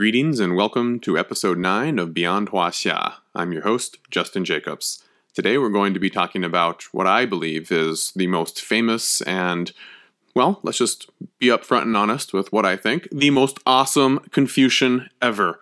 Greetings and welcome to episode 9 of Beyond Huaxia. I'm your host, Justin Jacobs. Today we're going to be talking about what I believe is the most famous and, well, let's just be upfront and honest with what I think, the most awesome Confucian ever,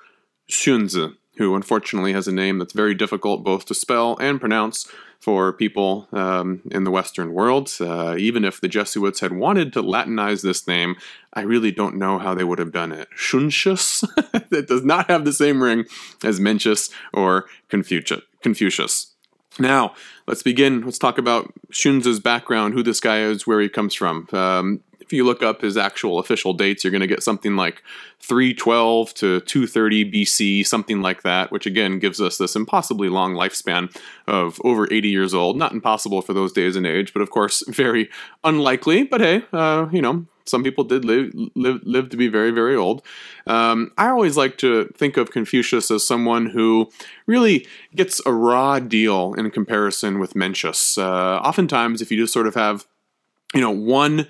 Xunzi, who unfortunately has a name that's very difficult both to spell and pronounce for people um, in the Western world. Uh, even if the Jesuits had wanted to Latinize this name, I really don't know how they would have done it. Shuntius? that does not have the same ring as Mencius or Confucius. Now, let's begin. Let's talk about Xunzi's background, who this guy is, where he comes from. Um, if you look up his actual official dates, you're going to get something like 312 to 230 BC, something like that, which again gives us this impossibly long lifespan of over 80 years old. Not impossible for those days and age, but of course very unlikely. But hey, uh, you know, some people did live live, live to be very very old. Um, I always like to think of Confucius as someone who really gets a raw deal in comparison with Mencius. Uh, oftentimes, if you just sort of have you know one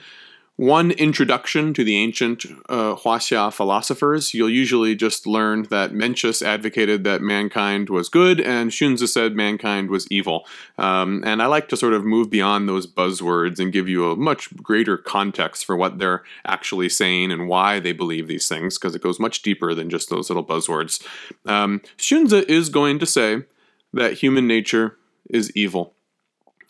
one introduction to the ancient uh, Huaxia philosophers, you'll usually just learn that Mencius advocated that mankind was good and Xunzi said mankind was evil. Um, and I like to sort of move beyond those buzzwords and give you a much greater context for what they're actually saying and why they believe these things, because it goes much deeper than just those little buzzwords. Um, is going to say that human nature is evil.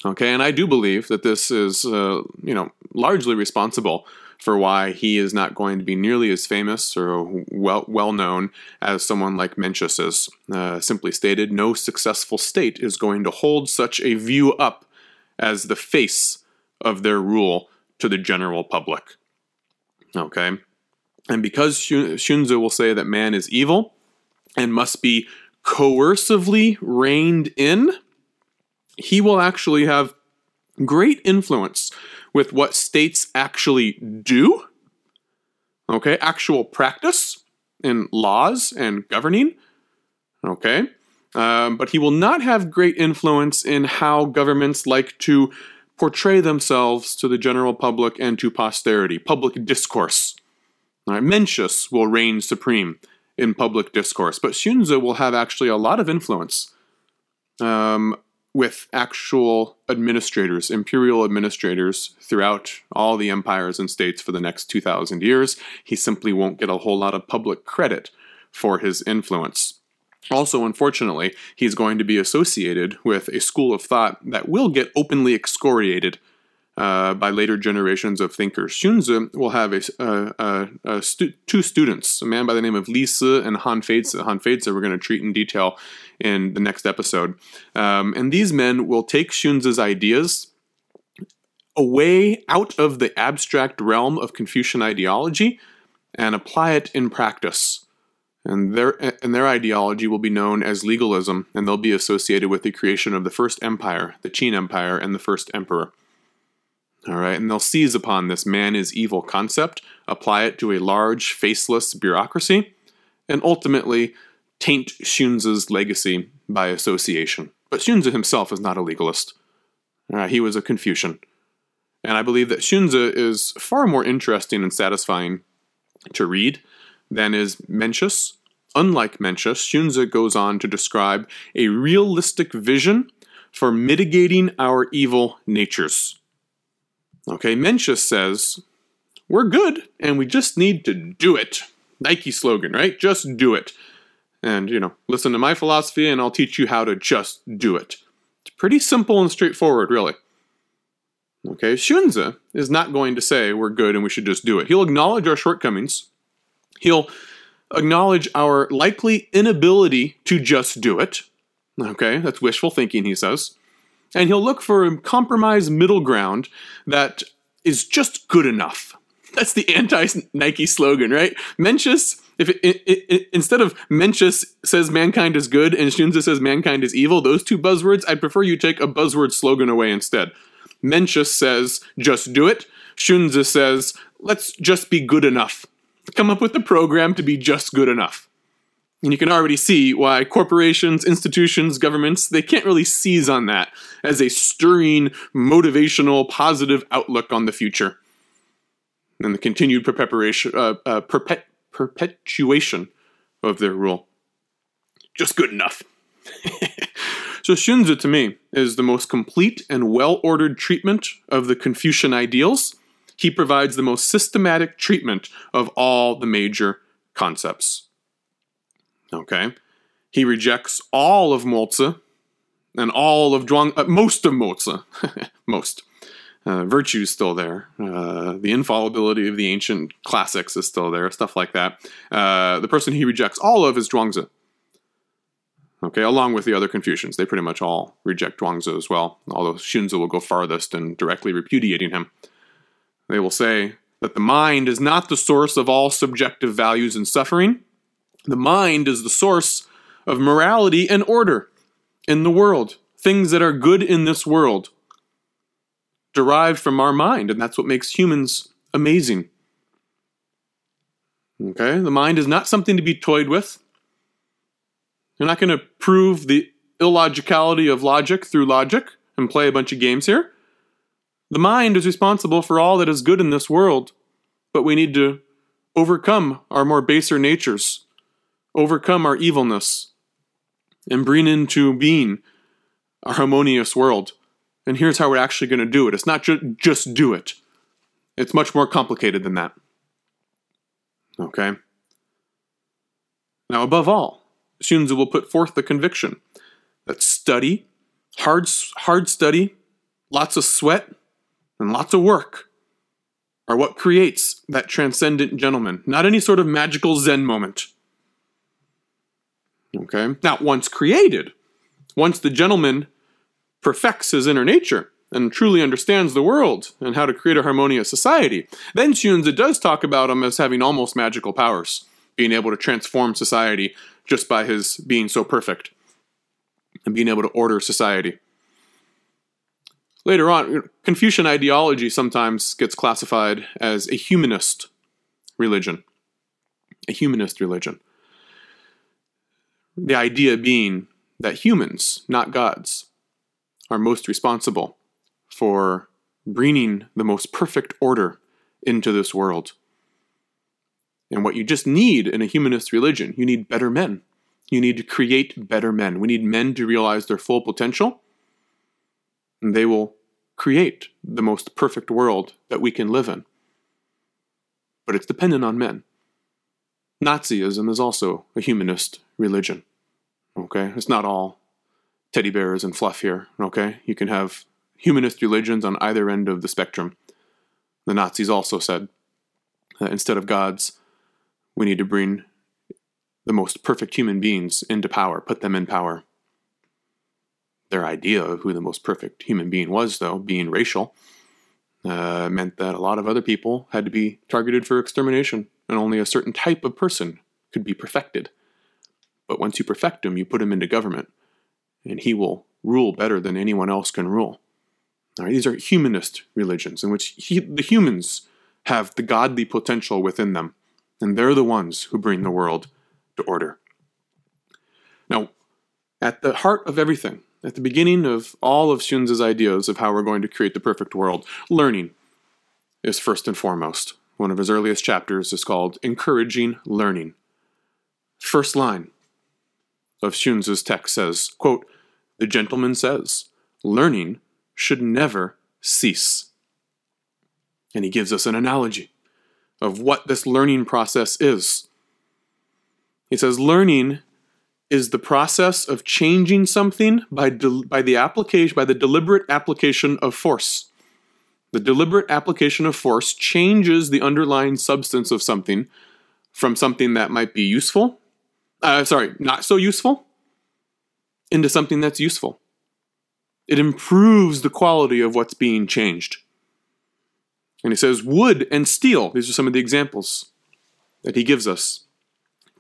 Okay, and I do believe that this is, uh, you know, largely responsible for why he is not going to be nearly as famous or well well known as someone like Mencius is. Uh, simply stated, no successful state is going to hold such a view up as the face of their rule to the general public. Okay, and because Xunzi will say that man is evil and must be coercively reined in he will actually have great influence with what states actually do, okay, actual practice in laws and governing, okay, um, but he will not have great influence in how governments like to portray themselves to the general public and to posterity, public discourse. Right, Mencius will reign supreme in public discourse, but Xunzi will have actually a lot of influence. Um, with actual administrators, imperial administrators throughout all the empires and states for the next 2,000 years. He simply won't get a whole lot of public credit for his influence. Also, unfortunately, he's going to be associated with a school of thought that will get openly excoriated uh, by later generations of thinkers. Xunzi will have a, a, a stu- two students, a man by the name of Li Si and Han Feizi. Han Feizi we're going to treat in detail in the next episode. Um, and these men will take Xunzi's ideas away out of the abstract realm of Confucian ideology and apply it in practice. And their, and their ideology will be known as legalism, and they'll be associated with the creation of the first empire, the Qin Empire, and the first emperor. All right, and they'll seize upon this man is evil concept, apply it to a large, faceless bureaucracy, and ultimately taint Xunzi's legacy by association. But Xunzi himself is not a legalist. Uh, he was a Confucian. And I believe that Xunzi is far more interesting and satisfying to read than is Mencius. Unlike Mencius, Xunzi goes on to describe a realistic vision for mitigating our evil natures. Okay, Mencius says, We're good, and we just need to do it. Nike slogan, right? Just do it. And, you know, listen to my philosophy, and I'll teach you how to just do it. It's pretty simple and straightforward, really. Okay, Xunzi is not going to say we're good and we should just do it. He'll acknowledge our shortcomings. He'll acknowledge our likely inability to just do it. Okay, that's wishful thinking, he says and he'll look for a compromise middle ground that is just good enough. That's the anti Nike slogan, right? Mencius, if it, it, it, instead of Mencius says mankind is good and Xunzi says mankind is evil, those two buzzwords, I'd prefer you take a buzzword slogan away instead. Mencius says just do it. Xunzi says let's just be good enough. Come up with the program to be just good enough. And you can already see why corporations, institutions, governments, they can't really seize on that as a stirring, motivational, positive outlook on the future. And the continued perpetuation, uh, uh, perpet- perpetuation of their rule. Just good enough. so Xunzi to me is the most complete and well-ordered treatment of the Confucian ideals. He provides the most systematic treatment of all the major concepts. Okay? He rejects all of Mozi and all of Zhuang, uh, most of Mozi, most. Uh, virtue is still there. Uh, the infallibility of the ancient classics is still there. Stuff like that. Uh, the person he rejects all of is Zhuangzi. Okay, along with the other Confucians, they pretty much all reject Zhuangzi as well. Although Xunzi will go farthest in directly repudiating him. They will say that the mind is not the source of all subjective values and suffering. The mind is the source of morality and order in the world. Things that are good in this world derived from our mind, and that's what makes humans amazing. Okay? The mind is not something to be toyed with. You're not going to prove the illogicality of logic through logic and play a bunch of games here. The mind is responsible for all that is good in this world, but we need to overcome our more baser natures, overcome our evilness, and bring into being a harmonious world. And here's how we're actually going to do it. It's not ju- just do it. It's much more complicated than that. Okay? Now, above all, Xunzi will put forth the conviction that study, hard, hard study, lots of sweat, and lots of work are what creates that transcendent gentleman, not any sort of magical Zen moment. Okay? Now, once created, once the gentleman perfects his inner nature and truly understands the world and how to create a harmonious society, then Xunzi does talk about him as having almost magical powers, being able to transform society just by his being so perfect and being able to order society. Later on, Confucian ideology sometimes gets classified as a humanist religion. A humanist religion. The idea being that humans, not gods, are most responsible for bringing the most perfect order into this world. And what you just need in a humanist religion, you need better men. You need to create better men. We need men to realize their full potential, and they will create the most perfect world that we can live in. But it's dependent on men. Nazism is also a humanist religion. Okay? It's not all teddy bears and fluff here. Okay? You can have humanist religions on either end of the spectrum. The Nazis also said that instead of gods, we need to bring the most perfect human beings into power, put them in power. Their idea of who the most perfect human being was, though, being racial, uh, meant that a lot of other people had to be targeted for extermination, and only a certain type of person could be perfected. But once you perfect him, you put him into government, and he will rule better than anyone else can rule. these are humanist religions in which he, the humans have the godly potential within them, and they're the ones who bring the world to order. Now, at the heart of everything, at the beginning of all of Xunzi's ideas of how we're going to create the perfect world, learning is first and foremost. One of his earliest chapters is called Encouraging Learning. First line of Xunzi's text says, quote, The gentleman says, learning should never cease. And he gives us an analogy of what this learning process is. He says, learning is the process of changing something by, by the application, by the deliberate application of force. The deliberate application of force changes the underlying substance of something from something that might be useful uh, sorry, not so useful, into something that's useful. It improves the quality of what's being changed. And he says wood and steel, these are some of the examples that he gives us,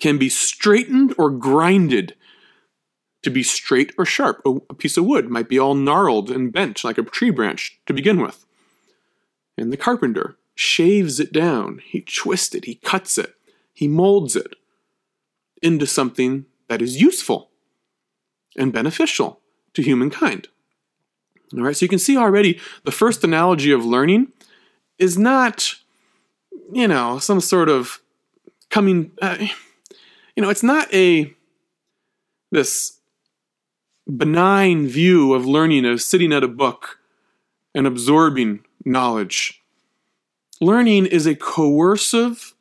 can be straightened or grinded to be straight or sharp. A piece of wood might be all gnarled and bent like a tree branch to begin with. And the carpenter shaves it down, he twists it, he cuts it, he molds it into something that is useful and beneficial to humankind. All right, so you can see already the first analogy of learning is not, you know, some sort of coming, uh, you know, it's not a this benign view of learning of sitting at a book and absorbing knowledge. Learning is a coercive,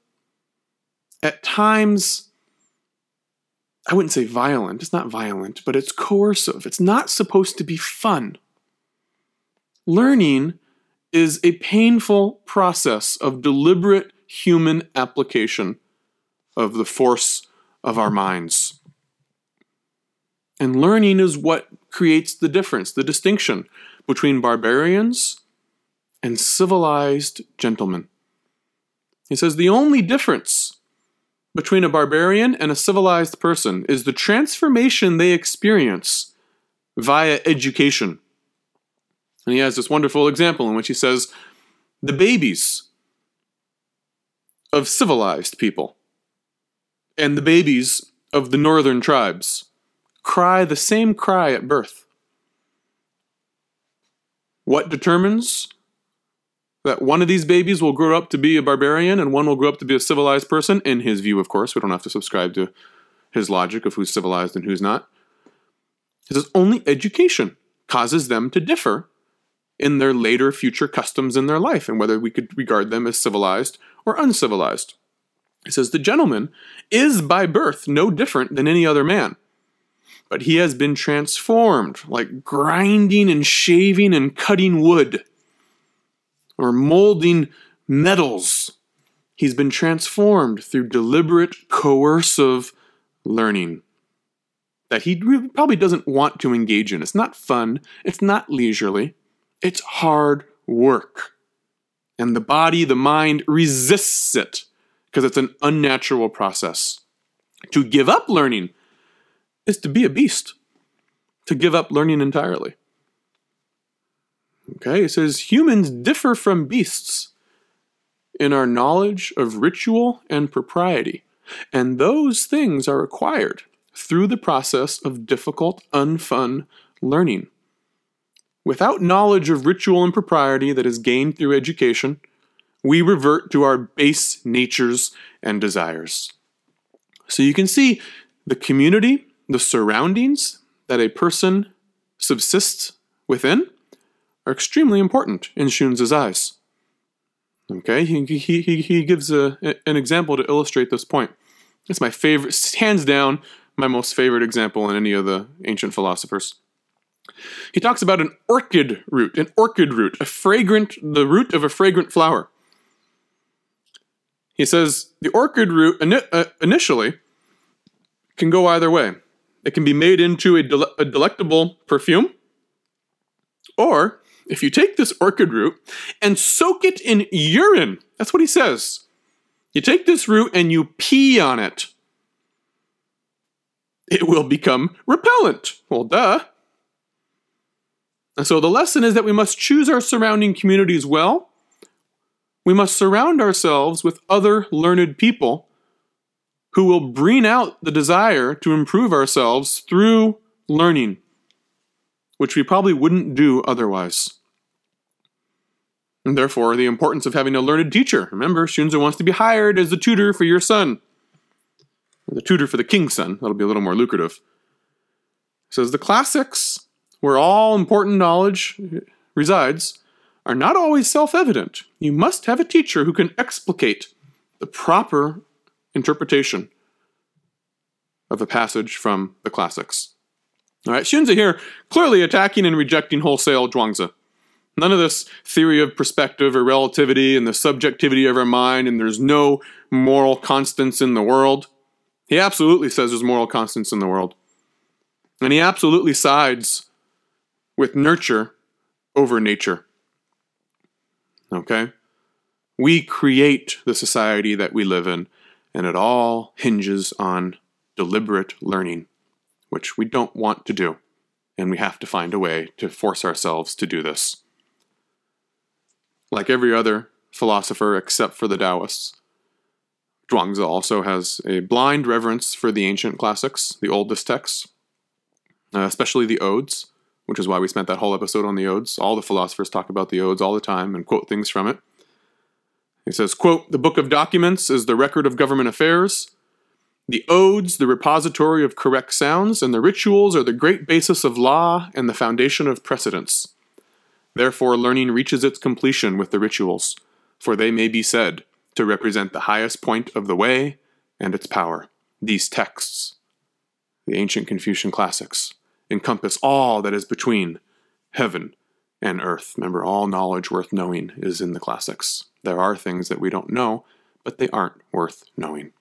at times, I wouldn't say violent, it's not violent, but it's coercive. It's not supposed to be fun. Learning is a painful process of deliberate human application of the force of our minds. And learning is what creates the difference, the distinction between barbarians and civilized gentlemen. He says the only difference between a barbarian and a civilized person is the transformation they experience via education. And he has this wonderful example in which he says the babies of civilized people and the babies of the northern tribes cry the same cry at birth. What determines that one of these babies will grow up to be a barbarian and one will grow up to be a civilized person? In his view, of course. We don't have to subscribe to his logic of who's civilized and who's not. He says only education causes them to differ in their later future customs in their life and whether we could regard them as civilized or uncivilized. He says, The gentleman is by birth no different than any other man, but he has been transformed, like grinding and shaving and cutting wood or molding metals. He's been transformed through deliberate, coercive learning that he probably doesn't want to engage in. It's not fun, it's not leisurely, it's hard work. And the body, the mind resists it because it's an unnatural process. To give up learning is to be a beast, to give up learning entirely. Okay, it says humans differ from beasts in our knowledge of ritual and propriety, and those things are acquired through the process of difficult, unfun learning. Without knowledge of ritual and propriety that is gained through education, we revert to our base natures and desires. So you can see the community, the surroundings that a person subsists within are extremely important in Xunzi's eyes. Okay, he, he, he, he gives a, an example to illustrate this point. It's my favorite, hands down, my most favorite example in any of the ancient philosophers. He talks about an orchid root, an orchid root, a fragrant, the root of a fragrant flower. He says the orchid root uh, initially can go either way. It can be made into a, a delectable perfume, or if you take this orchid root and soak it in urine, that's what he says. You take this root and you pee on it. It will become repellent. Well, duh. And so the lesson is that we must choose our surrounding communities well we must surround ourselves with other learned people who will bring out the desire to improve ourselves through learning, which we probably wouldn't do otherwise. And therefore, the importance of having a learned teacher. Remember, Xunzi wants to be hired as the tutor for your son. The tutor for the king's son. That'll be a little more lucrative. Says the classics, where all important knowledge resides, are not always self evident. You must have a teacher who can explicate the proper interpretation of a passage from the classics. All right, Xunzi here clearly attacking and rejecting wholesale Zhuangzi. None of this theory of perspective or relativity and the subjectivity of our mind, and there's no moral constants in the world. He absolutely says there's moral constants in the world. And he absolutely sides with nurture over nature. Okay? We create the society that we live in, and it all hinges on deliberate learning, which we don't want to do. And we have to find a way to force ourselves to do this. Like every other philosopher except for the Taoists, Zhuangzi also has a blind reverence for the ancient classics, the oldest texts, uh, especially the odes which is why we spent that whole episode on the odes. All the philosophers talk about the odes all the time and quote things from it. He says, quote, The Book of Documents is the record of government affairs. The odes, the repository of correct sounds, and the rituals are the great basis of law and the foundation of precedence. Therefore, learning reaches its completion with the rituals, for they may be said to represent the highest point of the way and its power. These texts, the ancient Confucian classics, encompass all that is between heaven and earth. Remember, all knowledge worth knowing is in the classics. There are things that we don't know, but they aren't worth knowing.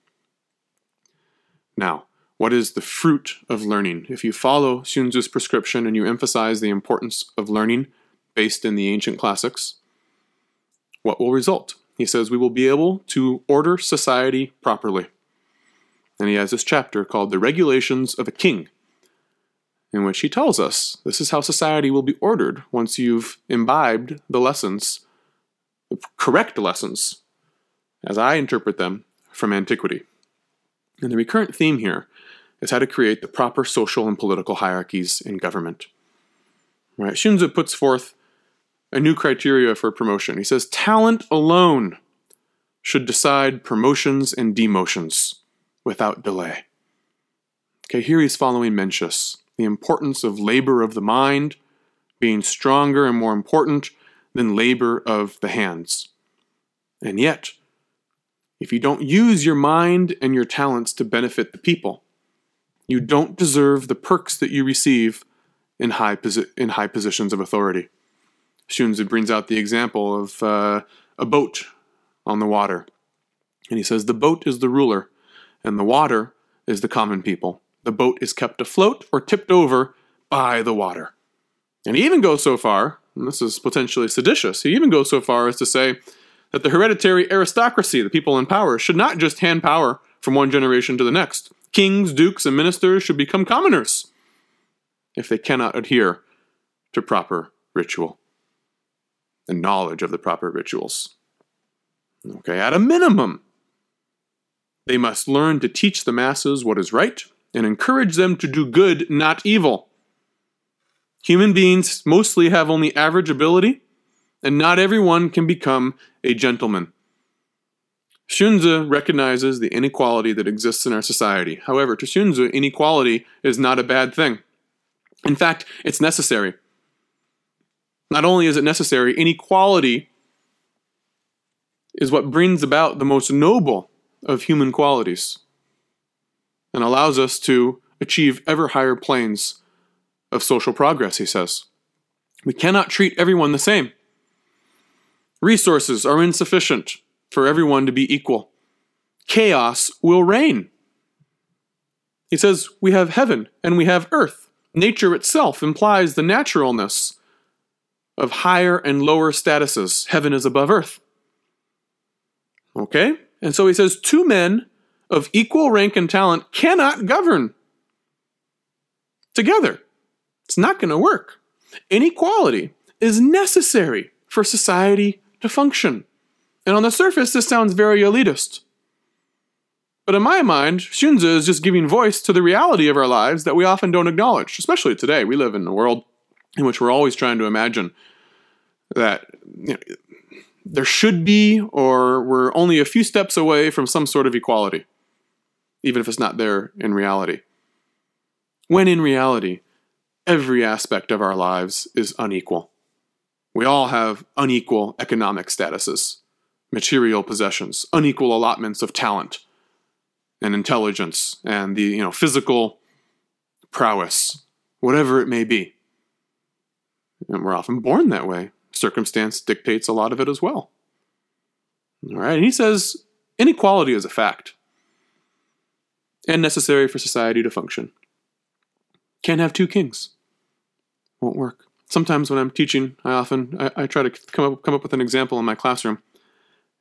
Now, what is the fruit of learning? If you follow Xunzi's prescription and you emphasize the importance of learning based in the ancient classics, what will result? He says we will be able to order society properly. And he has this chapter called The Regulations of a King, in which he tells us this is how society will be ordered once you've imbibed the lessons, the correct lessons, as I interpret them from antiquity. And the recurrent theme here is how to create the proper social and political hierarchies in government. Right? Xunzi puts forth a new criteria for promotion. He says talent alone should decide promotions and demotions without delay. Okay, here he's following Mencius, the importance of labor of the mind being stronger and more important than labor of the hands. And yet, if you don't use your mind and your talents to benefit the people, you don't deserve the perks that you receive in high, posi- in high positions of authority. Xunzi brings out the example of uh, a boat on the water. And he says, The boat is the ruler, and the water is the common people. The boat is kept afloat or tipped over by the water. And he even goes so far, and this is potentially seditious, he even goes so far as to say that the hereditary aristocracy, the people in power, should not just hand power from one generation to the next. Kings, dukes, and ministers should become commoners if they cannot adhere to proper ritual and knowledge of the proper rituals. Okay, at a minimum, they must learn to teach the masses what is right and encourage them to do good, not evil. Human beings mostly have only average ability, and not everyone can become a gentleman. Xunzi recognizes the inequality that exists in our society. However, to Xunzi, inequality is not a bad thing. In fact, it's necessary. Not only is it necessary, inequality is what brings about the most noble of human qualities and allows us to achieve ever higher planes of social progress, he says. We cannot treat everyone the same. Resources are insufficient for everyone to be equal. Chaos will reign. He says we have heaven and we have earth. Nature itself implies the naturalness of higher and lower statuses. Heaven is above earth. Okay? And so he says two men of equal rank and talent cannot govern together. It's not going to work. Inequality is necessary for society to function. And on the surface, this sounds very elitist. But in my mind, Xunzi is just giving voice to the reality of our lives that we often don't acknowledge, especially today. We live in a world in which we're always trying to imagine that you know, there should be, or we're only a few steps away from some sort of equality, even if it's not there in reality. When in reality, every aspect of our lives is unequal. We all have unequal economic statuses, material possessions, unequal allotments of talent and intelligence and the you know physical prowess, whatever it may be. And we're often born that way circumstance dictates a lot of it as well. All right, and he says inequality is a fact and necessary for society to function. Can't have two kings. Won't work. Sometimes when I'm teaching, I often I, I try to come up come up with an example in my classroom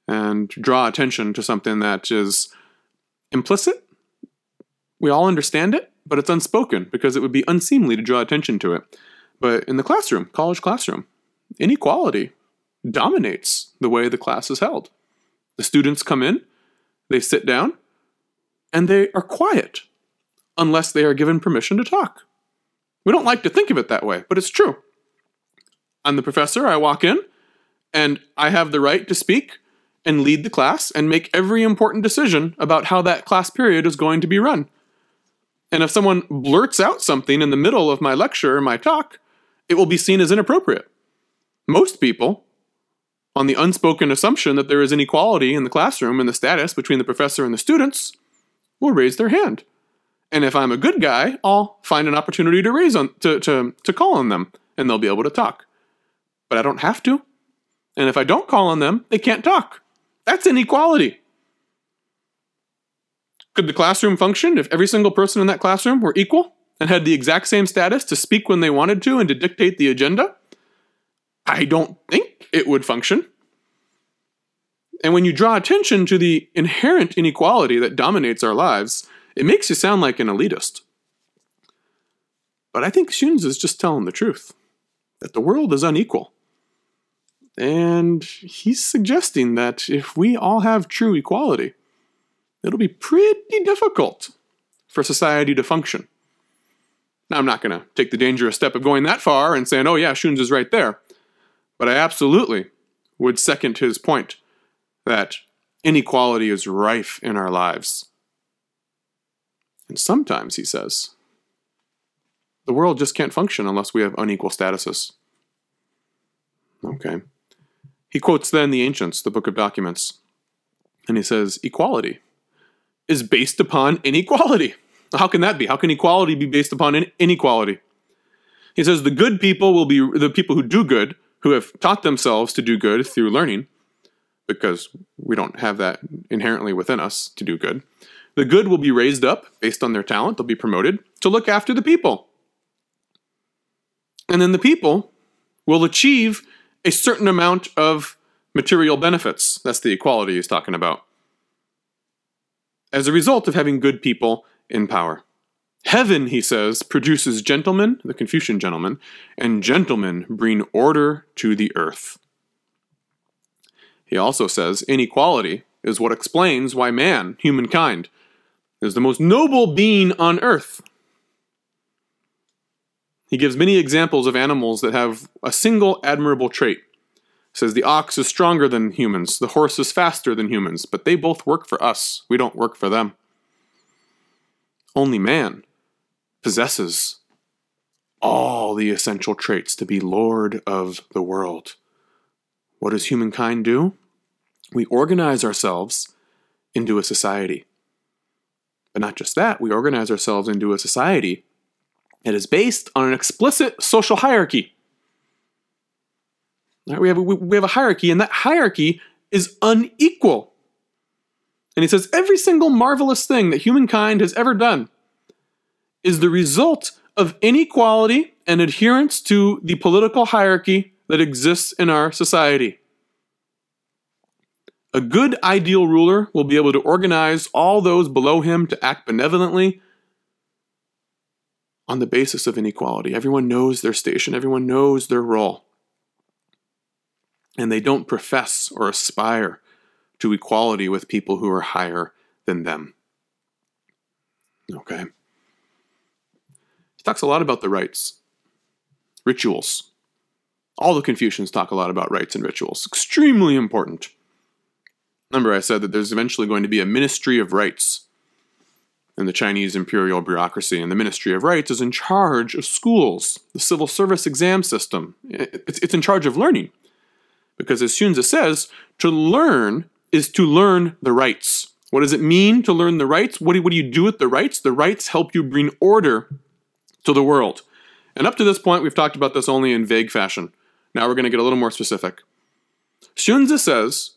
and draw attention to something that is implicit. We all understand it, but it's unspoken because it would be unseemly to draw attention to it. But in the classroom, college classroom, inequality dominates the way the class is held. The students come in, they sit down, and they are quiet unless they are given permission to talk. We don't like to think of it that way, but it's true. I'm the professor, I walk in, and I have the right to speak, and lead the class and make every important decision about how that class period is going to be run. And if someone blurts out something in the middle of my lecture or my talk, it will be seen as inappropriate. Most people, on the unspoken assumption that there is inequality in the classroom and the status between the professor and the students, will raise their hand. And if I'm a good guy, I'll find an opportunity to raise on to, to, to call on them and they'll be able to talk. But I don't have to. And if I don't call on them, they can't talk. That's inequality. Could the classroom function if every single person in that classroom were equal and had the exact same status to speak when they wanted to and to dictate the agenda? I don't think it would function. And when you draw attention to the inherent inequality that dominates our lives, it makes you sound like an elitist. But I think Xunzi is just telling the truth that the world is unequal. And he's suggesting that if we all have true equality, it'll be pretty difficult for society to function. Now, I'm not going to take the dangerous step of going that far and saying, oh, yeah, Xunzi is right there. But I absolutely would second his point that inequality is rife in our lives. And sometimes, he says, the world just can't function unless we have unequal statuses. Okay. He quotes then the ancients, the book of documents, and he says, Equality is based upon inequality. How can that be? How can equality be based upon inequality? He says, The good people will be the people who do good, who have taught themselves to do good through learning, because we don't have that inherently within us to do good. The good will be raised up based on their talent, they'll be promoted to look after the people. And then the people will achieve a certain amount of material benefits. That's the equality he's talking about. As a result of having good people in power. Heaven, he says, produces gentlemen, the Confucian gentlemen, and gentlemen bring order to the earth. He also says inequality is what explains why man, humankind, is the most noble being on earth. He gives many examples of animals that have a single admirable trait. He says the ox is stronger than humans, the horse is faster than humans, but they both work for us. We don't work for them. Only man possesses all the essential traits to be Lord of the world. What does humankind do? We organize ourselves into a society. But not just that, we organize ourselves into a society it is based on an explicit social hierarchy. Right, we, have, we have a hierarchy, and that hierarchy is unequal. And he says every single marvelous thing that humankind has ever done is the result of inequality and adherence to the political hierarchy that exists in our society. A good ideal ruler will be able to organize all those below him to act benevolently on the basis of inequality. Everyone knows their station, everyone knows their role. And they don't profess or aspire to equality with people who are higher than them. Okay. Talks a lot about the rites, rituals. All the Confucians talk a lot about rites and rituals. Extremely important. Remember, I said that there's eventually going to be a ministry of rites and the Chinese imperial bureaucracy and the Ministry of Rites is in charge of schools, the civil service exam system. It's, it's in charge of learning. Because as Xunzi says, to learn is to learn the rites. What does it mean to learn the rites? What do, what do you do with the rites? The rites help you bring order to the world. And up to this point, we've talked about this only in vague fashion. Now we're going to get a little more specific. Xunzi says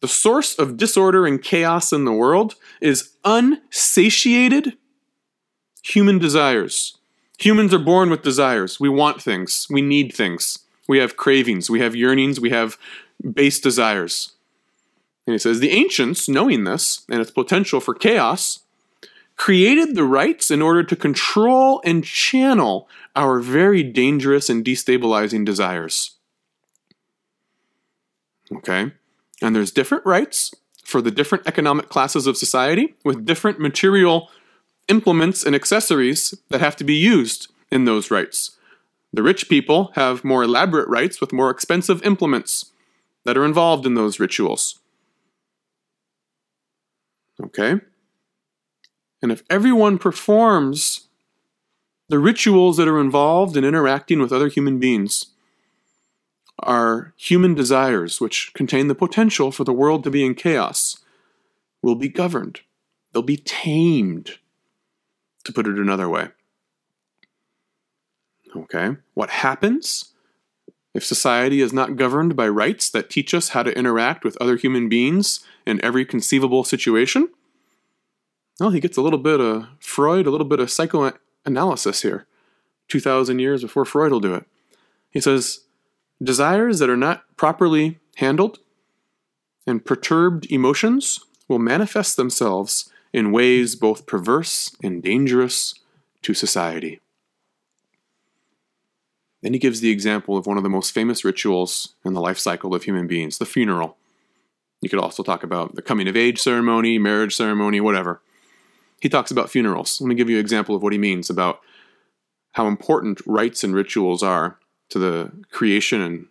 the source of disorder and chaos in the world is unsatiated human desires. Humans are born with desires. We want things. We need things. We have cravings. We have yearnings. We have base desires. And he says the ancients, knowing this and its potential for chaos, created the rites in order to control and channel our very dangerous and destabilizing desires. Okay? And there's different rites for the different economic classes of society with different material implements and accessories that have to be used in those rites. The rich people have more elaborate rites with more expensive implements that are involved in those rituals. Okay? And if everyone performs the rituals that are involved in interacting with other human beings, our human desires which contain the potential for the world to be in chaos, will be governed. They'll be tamed, to put it another way. Okay, what happens if society is not governed by rites that teach us how to interact with other human beings in every conceivable situation? Well, he gets a little bit of Freud, a little bit of psychoanalysis here. 2,000 years before Freud will do it. He says, desires that are not properly handled and perturbed emotions will manifest themselves in ways both perverse and dangerous to society. Then he gives the example of one of the most famous rituals in the life cycle of human beings the funeral. You could also talk about the coming of age ceremony, marriage ceremony, whatever. He talks about funerals. Let me give you an example of what he means about how important rites and rituals are to the creation and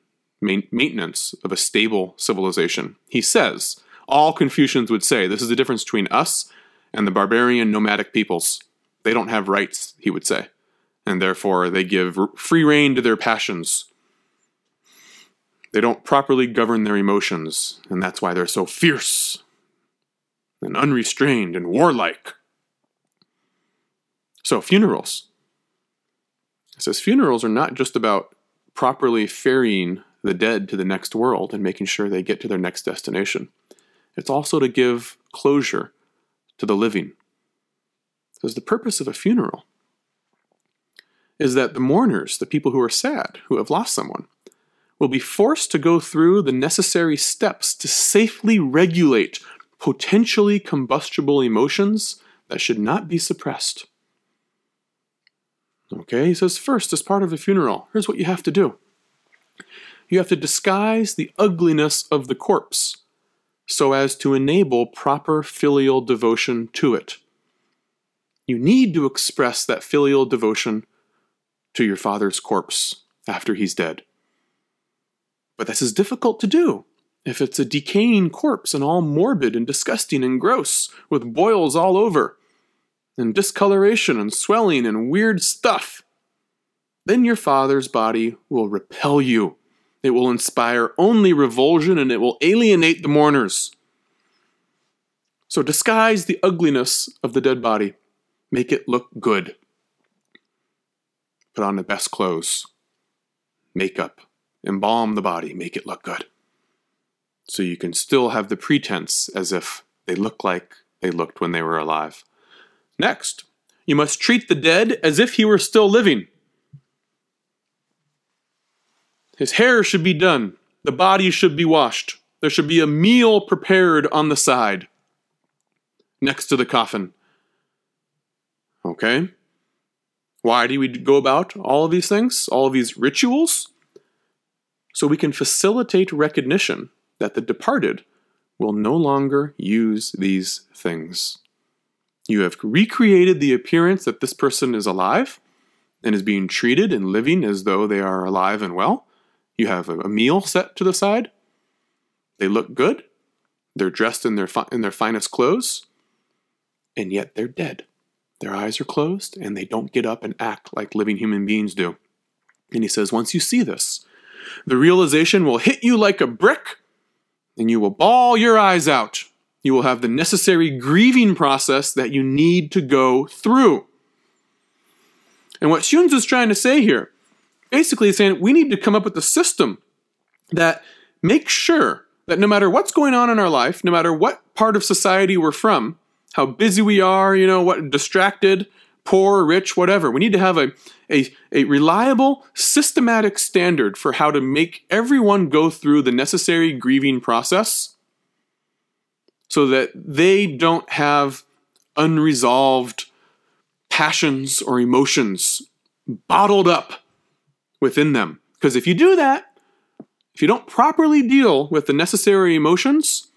maintenance of a stable civilization. He says, all Confucians would say, this is the difference between us and the barbarian nomadic peoples. They don't have rites, he would say and therefore they give free rein to their passions. They don't properly govern their emotions, and that's why they're so fierce and unrestrained and warlike. So, funerals. It says funerals are not just about properly ferrying the dead to the next world and making sure they get to their next destination. It's also to give closure to the living. Because the purpose of a funeral is that the mourners, the people who are sad, who have lost someone, will be forced to go through the necessary steps to safely regulate potentially combustible emotions that should not be suppressed. Okay, he says, first, as part of a funeral, here's what you have to do you have to disguise the ugliness of the corpse so as to enable proper filial devotion to it. You need to express that filial devotion to your father's corpse after he's dead. But this is difficult to do if it's a decaying corpse and all morbid and disgusting and gross, with boils all over, and discoloration and swelling and weird stuff. Then your father's body will repel you. It will inspire only revulsion and it will alienate the mourners. So disguise the ugliness of the dead body, make it look good put on the best clothes, makeup, embalm the body, make it look good. So you can still have the pretense as if they look like they looked when they were alive. Next, you must treat the dead as if he were still living. His hair should be done, the body should be washed, there should be a meal prepared on the side next to the coffin. Okay? Why do we go about all of these things, all of these rituals? So we can facilitate recognition that the departed will no longer use these things. You have recreated the appearance that this person is alive and is being treated and living as though they are alive and well. You have a meal set to the side. They look good. They're dressed in their, fi- in their finest clothes, and yet they're dead. Their eyes are closed and they don't get up and act like living human beings do. And he says, once you see this, the realization will hit you like a brick and you will bawl your eyes out. You will have the necessary grieving process that you need to go through. And what Xunzi is trying to say here, basically is saying we need to come up with a system that makes sure that no matter what's going on in our life, no matter what part of society we're from, how busy we are, you know, what distracted, poor, rich, whatever. We need to have a, a, a reliable, systematic standard for how to make everyone go through the necessary grieving process so that they don't have unresolved passions or emotions bottled up within them. Because if you do that, if you don't properly deal with the necessary emotions,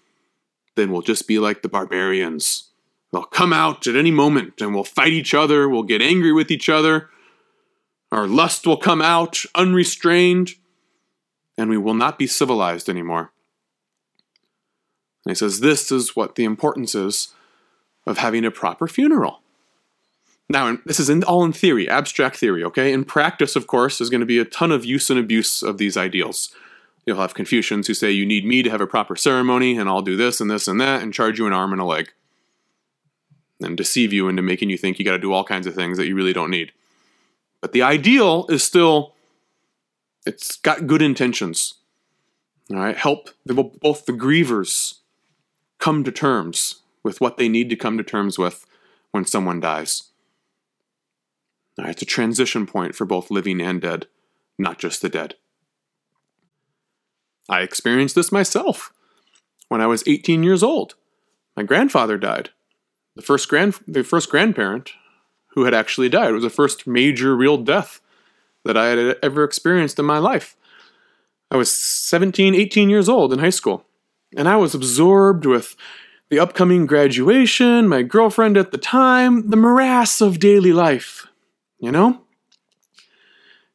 then we'll just be like the barbarians They'll come out at any moment and we'll fight each other, we'll get angry with each other. Our lust will come out unrestrained, and we will not be civilized anymore. And he says this is what the importance is of having a proper funeral. Now, this is in, all in theory, abstract theory, okay? In practice, of course, there's going to be a ton of use and abuse of these ideals. You'll have Confucians who say you need me to have a proper ceremony, and I'll do this and this and that, and charge you an arm and a leg. And deceive you into making you think you got to do all kinds of things that you really don't need. But the ideal is still, it's got good intentions. All right, help the, both the grievers come to terms with what they need to come to terms with when someone dies. Right, it's a transition point for both living and dead, not just the dead. I experienced this myself when I was 18 years old. My grandfather died. The first grand the first grandparent who had actually died. It was the first major real death that I had ever experienced in my life. I was 17, 18 years old in high school, and I was absorbed with the upcoming graduation, my girlfriend at the time, the morass of daily life, you know?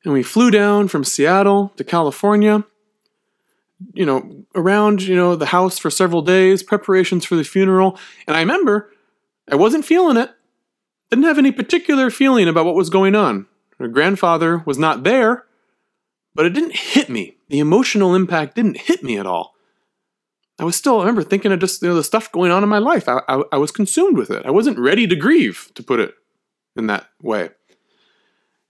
And we flew down from Seattle to California, you know, around, you know, the house for several days, preparations for the funeral. And I remember I wasn't feeling it. Didn't have any particular feeling about what was going on. Her grandfather was not there, but it didn't hit me. The emotional impact didn't hit me at all. I was still, I remember thinking of just you know, the stuff going on in my life. I, I, I was consumed with it. I wasn't ready to grieve, to put it in that way.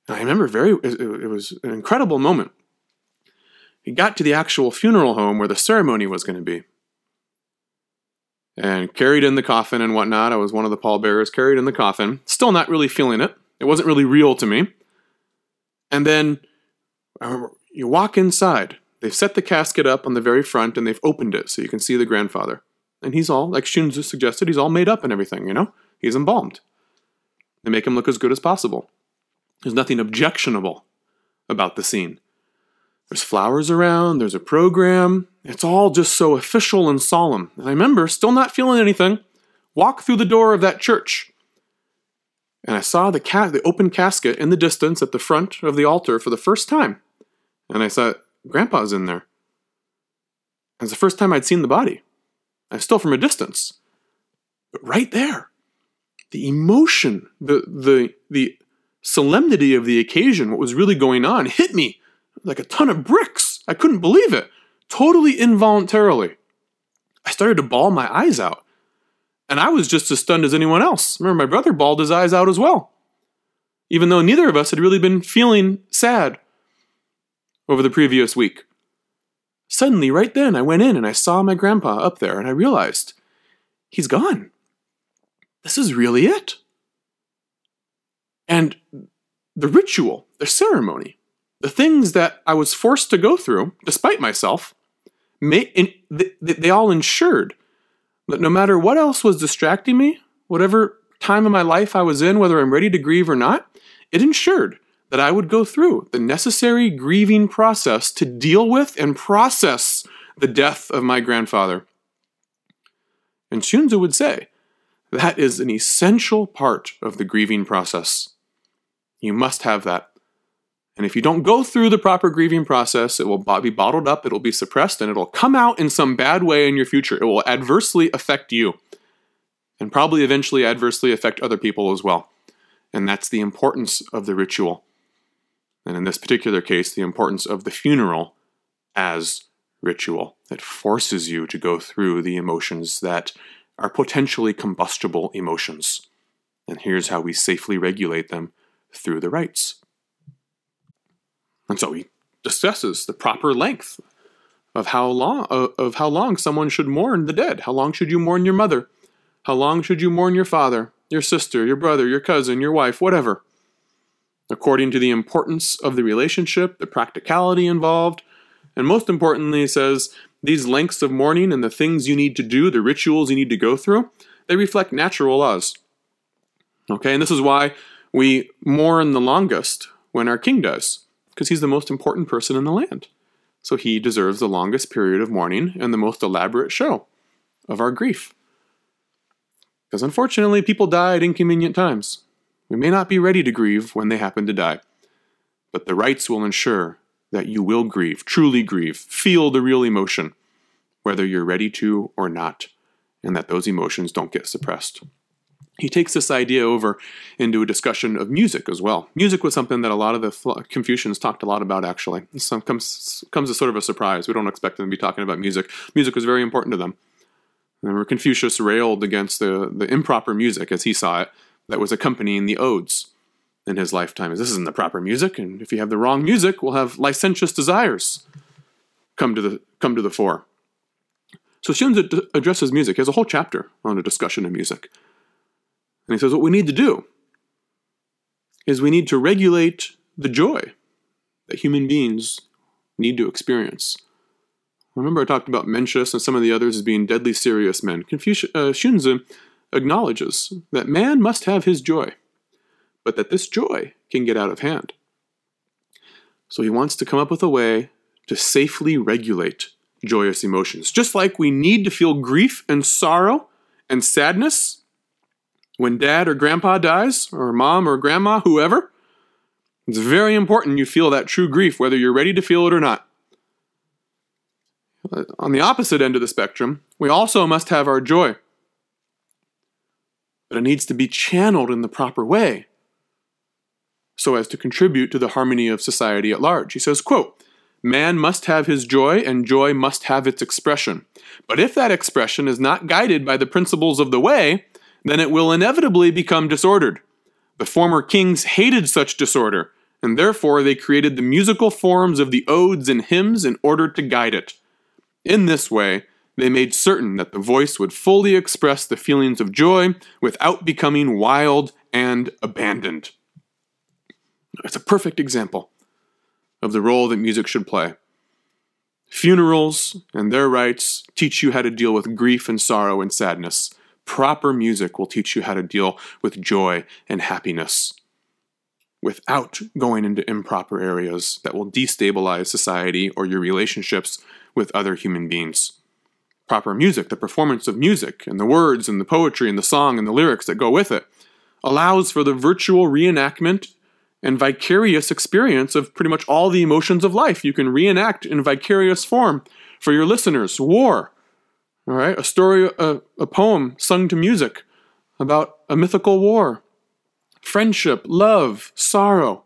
And I remember very, it, it was an incredible moment. We got to the actual funeral home where the ceremony was going to be. And carried in the coffin and whatnot. I was one of the pallbearers carried in the coffin. Still not really feeling it. It wasn't really real to me. And then I remember you walk inside They've set the casket up on the very front and they've opened it so you can see the grandfather. And he's all, like Xunzi suggested, he's all made up and everything, you know? He's embalmed. They make him look as good as possible. There's nothing objectionable about the scene. There's flowers around, there's a program. It's all just so official and solemn. And I remember, still not feeling anything, walk through the door of that church. And I saw the, ca- the open casket in the distance at the front of the altar for the first time. And I said, Grandpa's in there. It was the first time I'd seen the body. I was still from a distance. But right there, the emotion, the the the solemnity of the occasion, what was really going on, hit me like a ton of bricks. I couldn't believe it. Totally involuntarily. I started to bawl my eyes out. And I was just as stunned as anyone else. Remember, my brother bawled his eyes out as well. Even though neither of us had really been feeling sad over the previous week. Suddenly, right then, I went in and I saw my grandpa up there and I realized he's gone. This is really it. And the ritual, the ceremony, the things that I was forced to go through, despite myself, they, all ensured that no matter what else was distracting me, whatever time of my life I was in, whether I'm ready to grieve or not, it ensured that I would go through the necessary grieving process to deal with and process the death of my grandfather. And Xunzi would say, that is an essential part of the grieving process. You must have that. And if you don't go through the proper grieving process, it will be bottled up, it'll be suppressed, and it'll come out in some bad way in your future. It will adversely affect you, and probably eventually adversely affect other people as well. And that's the importance of the ritual and in this particular case, the importance of the funeral as ritual. It forces you to go through the emotions that are potentially combustible emotions. And here's how we safely regulate them through the rites. And so he discusses the proper length of how long of how long someone should mourn the dead. How long should you mourn your mother? How long should you mourn your father, your sister, your brother, your cousin, your wife, whatever? According to the importance of the relationship, the practicality involved, and most importantly, says these lengths of mourning and the things you need to do, the rituals you need to go through, they reflect natural laws. Okay, and this is why we mourn the longest when our king does, because he's the most important person in the land. So he deserves the longest period of mourning and the most elaborate show of our grief. Because unfortunately, people die at inconvenient times. We may not be ready to grieve when they happen to die, but the rites will ensure that you will grieve, truly grieve, feel the real emotion, whether you're ready to or not, and that those emotions don't get suppressed. he takes this idea over into a discussion of music as well. Music was something that a lot of the Confucians talked a lot about, actually. Some comes, comes as sort of a surprise. We don't expect them to be talking about music. Music was very important to them. Remember, Confucius railed against the, the improper music, as he saw it, that was accompanying the odes in his lifetime. This isn't the proper music, and if you have the wrong music, we'll have licentious desires come to the, come to the fore. So Xunzi addresses music. He has a whole chapter on a discussion of music. And he says, what we need to do is we need to regulate the joy that human beings need to experience. Remember, I talked about Mencius and some of the others as being deadly serious men. Confucius, uh, Xunzi acknowledges that man must have his joy, but that this joy can get out of hand. So he wants to come up with a way to safely regulate joyous emotions. Just like we need to feel grief and sorrow and sadness when dad or grandpa dies, or mom or grandma, whoever, it's very important you feel that true grief, whether you're ready to feel it or not. On the opposite end of the spectrum, we also must have our joy. But it needs to be channeled in the proper way so as to contribute to the harmony of society at large. He says, quote, Man must have his joy, and joy must have its expression. But if that expression is not guided by the principles of the way, then it will inevitably become disordered. The former kings hated such disorder, and therefore they created the musical forms of the odes and hymns in order to guide it. In this way, they made certain that the voice would fully express the feelings of joy without becoming wild and abandoned. It's a perfect example of the role that music should play. Funerals and their rites teach you how to deal with grief and sorrow and sadness. Proper music will teach you how to deal with joy and happiness without going into improper areas that will destabilize society or your relationships with other human beings. Proper music, the performance of music, and the words and the poetry and the song and the lyrics that go with it, allows for the virtual reenactment and vicarious experience of pretty much all the emotions of life. You can reenact in vicarious form for your listeners. War, all right, a story, a, a poem sung to music about a mythical war, friendship, love, sorrow,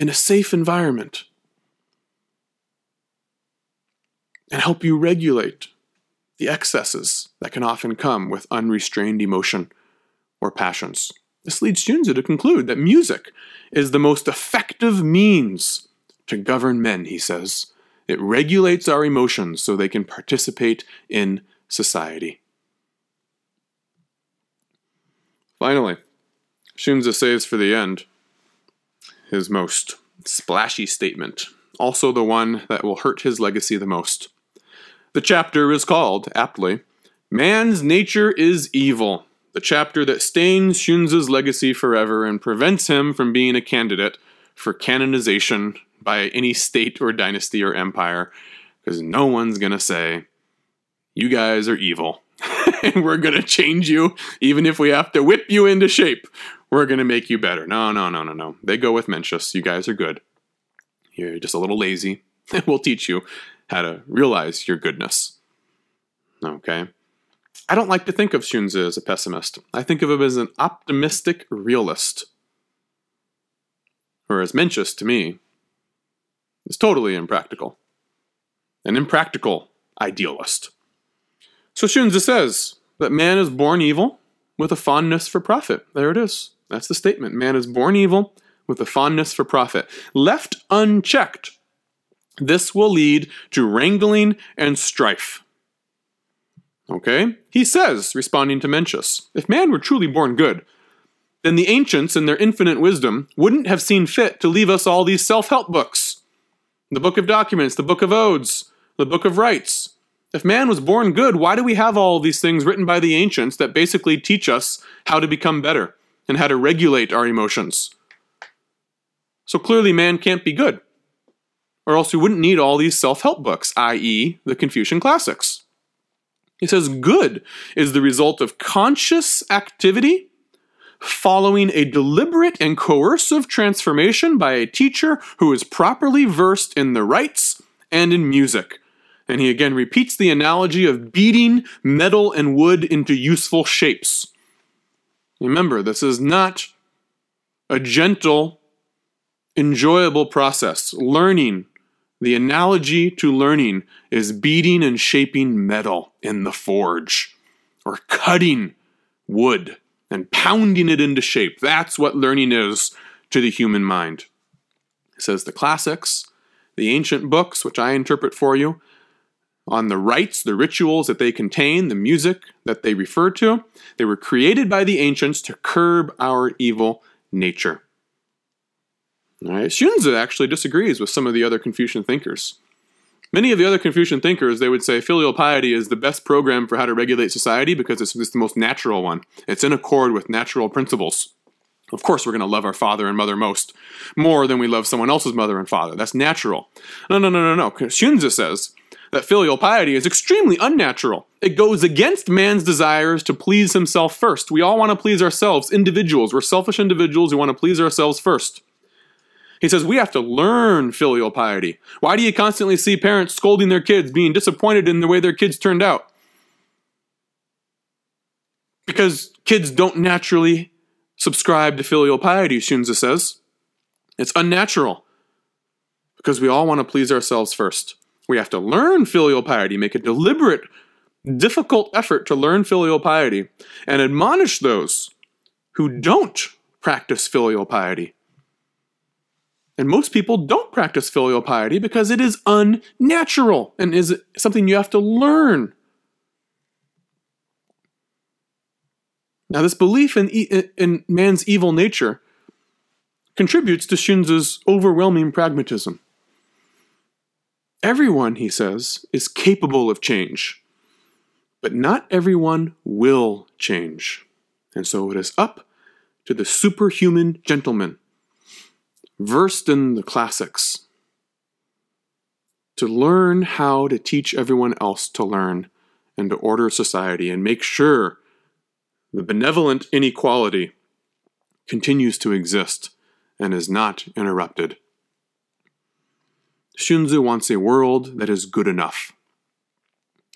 in a safe environment, and help you regulate the excesses that can often come with unrestrained emotion or passions. This leads Xunzi to conclude that music is the most effective means to govern men, he says. It regulates our emotions so they can participate in society. Finally, Xunzi saves for the end his most splashy statement, also the one that will hurt his legacy the most. The chapter is called, aptly, Man's Nature is Evil, the chapter that stains Xunzi's legacy forever and prevents him from being a candidate for canonization by any state or dynasty or empire because no one's going to say, you guys are evil and we're going to change you even if we have to whip you into shape. We're going to make you better. No, no, no, no, no. They go with Mencius. You guys are good. You're just a little lazy. we'll teach you how to realize your goodness. Okay? I don't like to think of Xunzi as a pessimist. I think of him as an optimistic realist. Whereas Mencius, to me, is totally impractical. An impractical idealist. So Xunzi says that man is born evil with a fondness for profit. There it is. That's the statement. Man is born evil with a fondness for profit. Left unchecked, this will lead to wrangling and strife. Okay? He says, responding to Mencius, if man were truly born good, then the ancients, in their infinite wisdom, wouldn't have seen fit to leave us all these self help books the Book of Documents, the Book of Odes, the Book of Rites. If man was born good, why do we have all these things written by the ancients that basically teach us how to become better and how to regulate our emotions? So clearly, man can't be good, or else we wouldn't need all these self help books, i.e., the Confucian classics. He says good is the result of conscious activity following a deliberate and coercive transformation by a teacher who is properly versed in the rites and in music. And he again repeats the analogy of beating metal and wood into useful shapes. Remember, this is not a gentle, enjoyable process. Learning, the analogy to learning is beating and shaping metal in the forge or cutting wood and pounding it into shape. That's what learning is to the human mind. Says the classics, the ancient books, which I interpret for you, on the rites, the rituals that they contain, the music that they refer to. They were created by the ancients to curb our evil nature. Right. Actually disagrees with some of the other Confucian thinkers. Many of the other Confucian thinkers, they would say filial piety is the best program for how to regulate society because it's, it's the most natural one. It's in accord with natural principles. Of course, we're going to love our father and mother most, more than we love someone else's mother and father. That's natural. No, no, no, no, no. Xunzi says that filial piety is extremely unnatural. It goes against man's desires to please himself first. We all want to please ourselves, individuals. We're selfish individuals who want to please ourselves first. He says we have to learn filial piety. Why do you constantly see parents scolding their kids, being disappointed in the way their kids turned out? Because kids don't naturally subscribe to filial piety, Xunzi says. It's unnatural because we all want to please ourselves first. We have to learn filial piety, make a deliberate, difficult effort to learn filial piety, and admonish those who don't practice filial piety. And most people don't practice filial piety because it is unnatural and is something you have to learn. Now, this belief in, in man's evil nature contributes to Xunzi's overwhelming pragmatism. Everyone, he says, is capable of change, but not everyone will change. And so it is up to the superhuman gentleman, versed in the classics, to learn how to teach everyone else to learn and to order society and make sure the benevolent inequality continues to exist and is not interrupted. Xunzi wants a world that is good enough.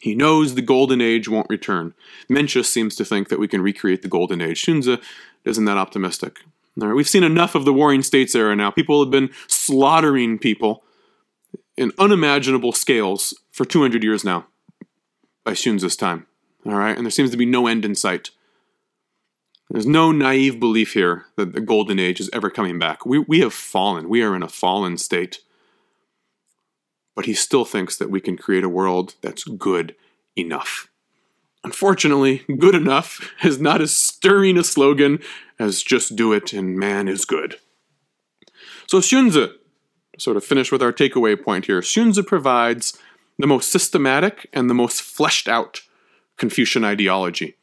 He knows the golden age won't return. Mencius seems to think that we can recreate the golden age. Xunzi isn't that optimistic. Right, we've seen enough of the warring states era now. People have been slaughtering people in unimaginable scales for 200 years now by Xunzi's time. All right, and there seems to be no end in sight. There's no naive belief here that the golden age is ever coming back. We, we have fallen. We are in a fallen state but he still thinks that we can create a world that's good enough. Unfortunately, good enough is not as stirring a slogan as just do it and man is good. So Xunzi, sort of finish with our takeaway point here, Xunzi provides the most systematic and the most fleshed out Confucian ideology.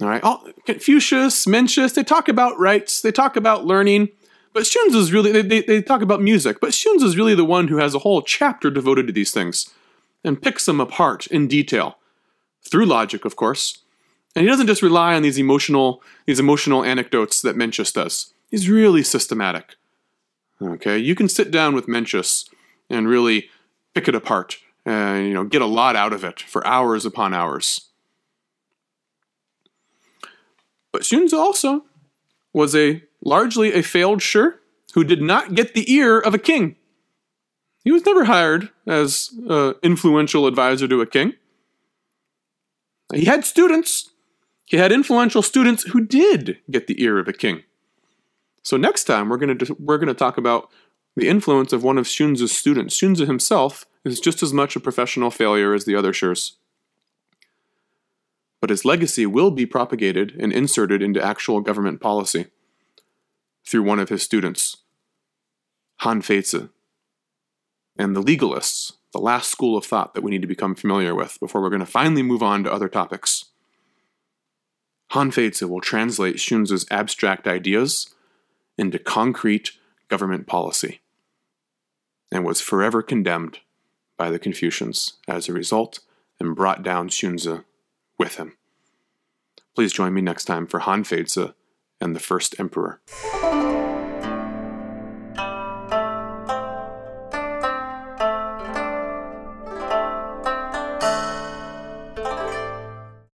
All right, all, Confucius, Mencius, they talk about rites, they talk about learning, but Xunzi is really, they, they, they talk about music, but Xunzi is really the one who has a whole chapter devoted to these things and picks them apart in detail through logic, of course. And he doesn't just rely on these emotional, these emotional anecdotes that Mencius does. He's really systematic. Okay, you can sit down with Mencius and really pick it apart and you know get a lot out of it for hours upon hours. But Xunzi also was a largely a failed Shi who did not get the ear of a king. He was never hired as an influential advisor to a king. He had students. He had influential students who did get the ear of a king. So next time we're going to we're going to talk about the influence of one of Xunzi's students. Xunzi himself is just as much a professional failure as the other Shirs. But his legacy will be propagated and inserted into actual government policy through one of his students, Han Feizi, and the legalists, the last school of thought that we need to become familiar with before we're going to finally move on to other topics. Han Feizi will translate Xunzi's abstract ideas into concrete government policy and was forever condemned by the Confucians as a result and brought down Xunzi with him. Please join me next time for Han Feizi and the First Emperor.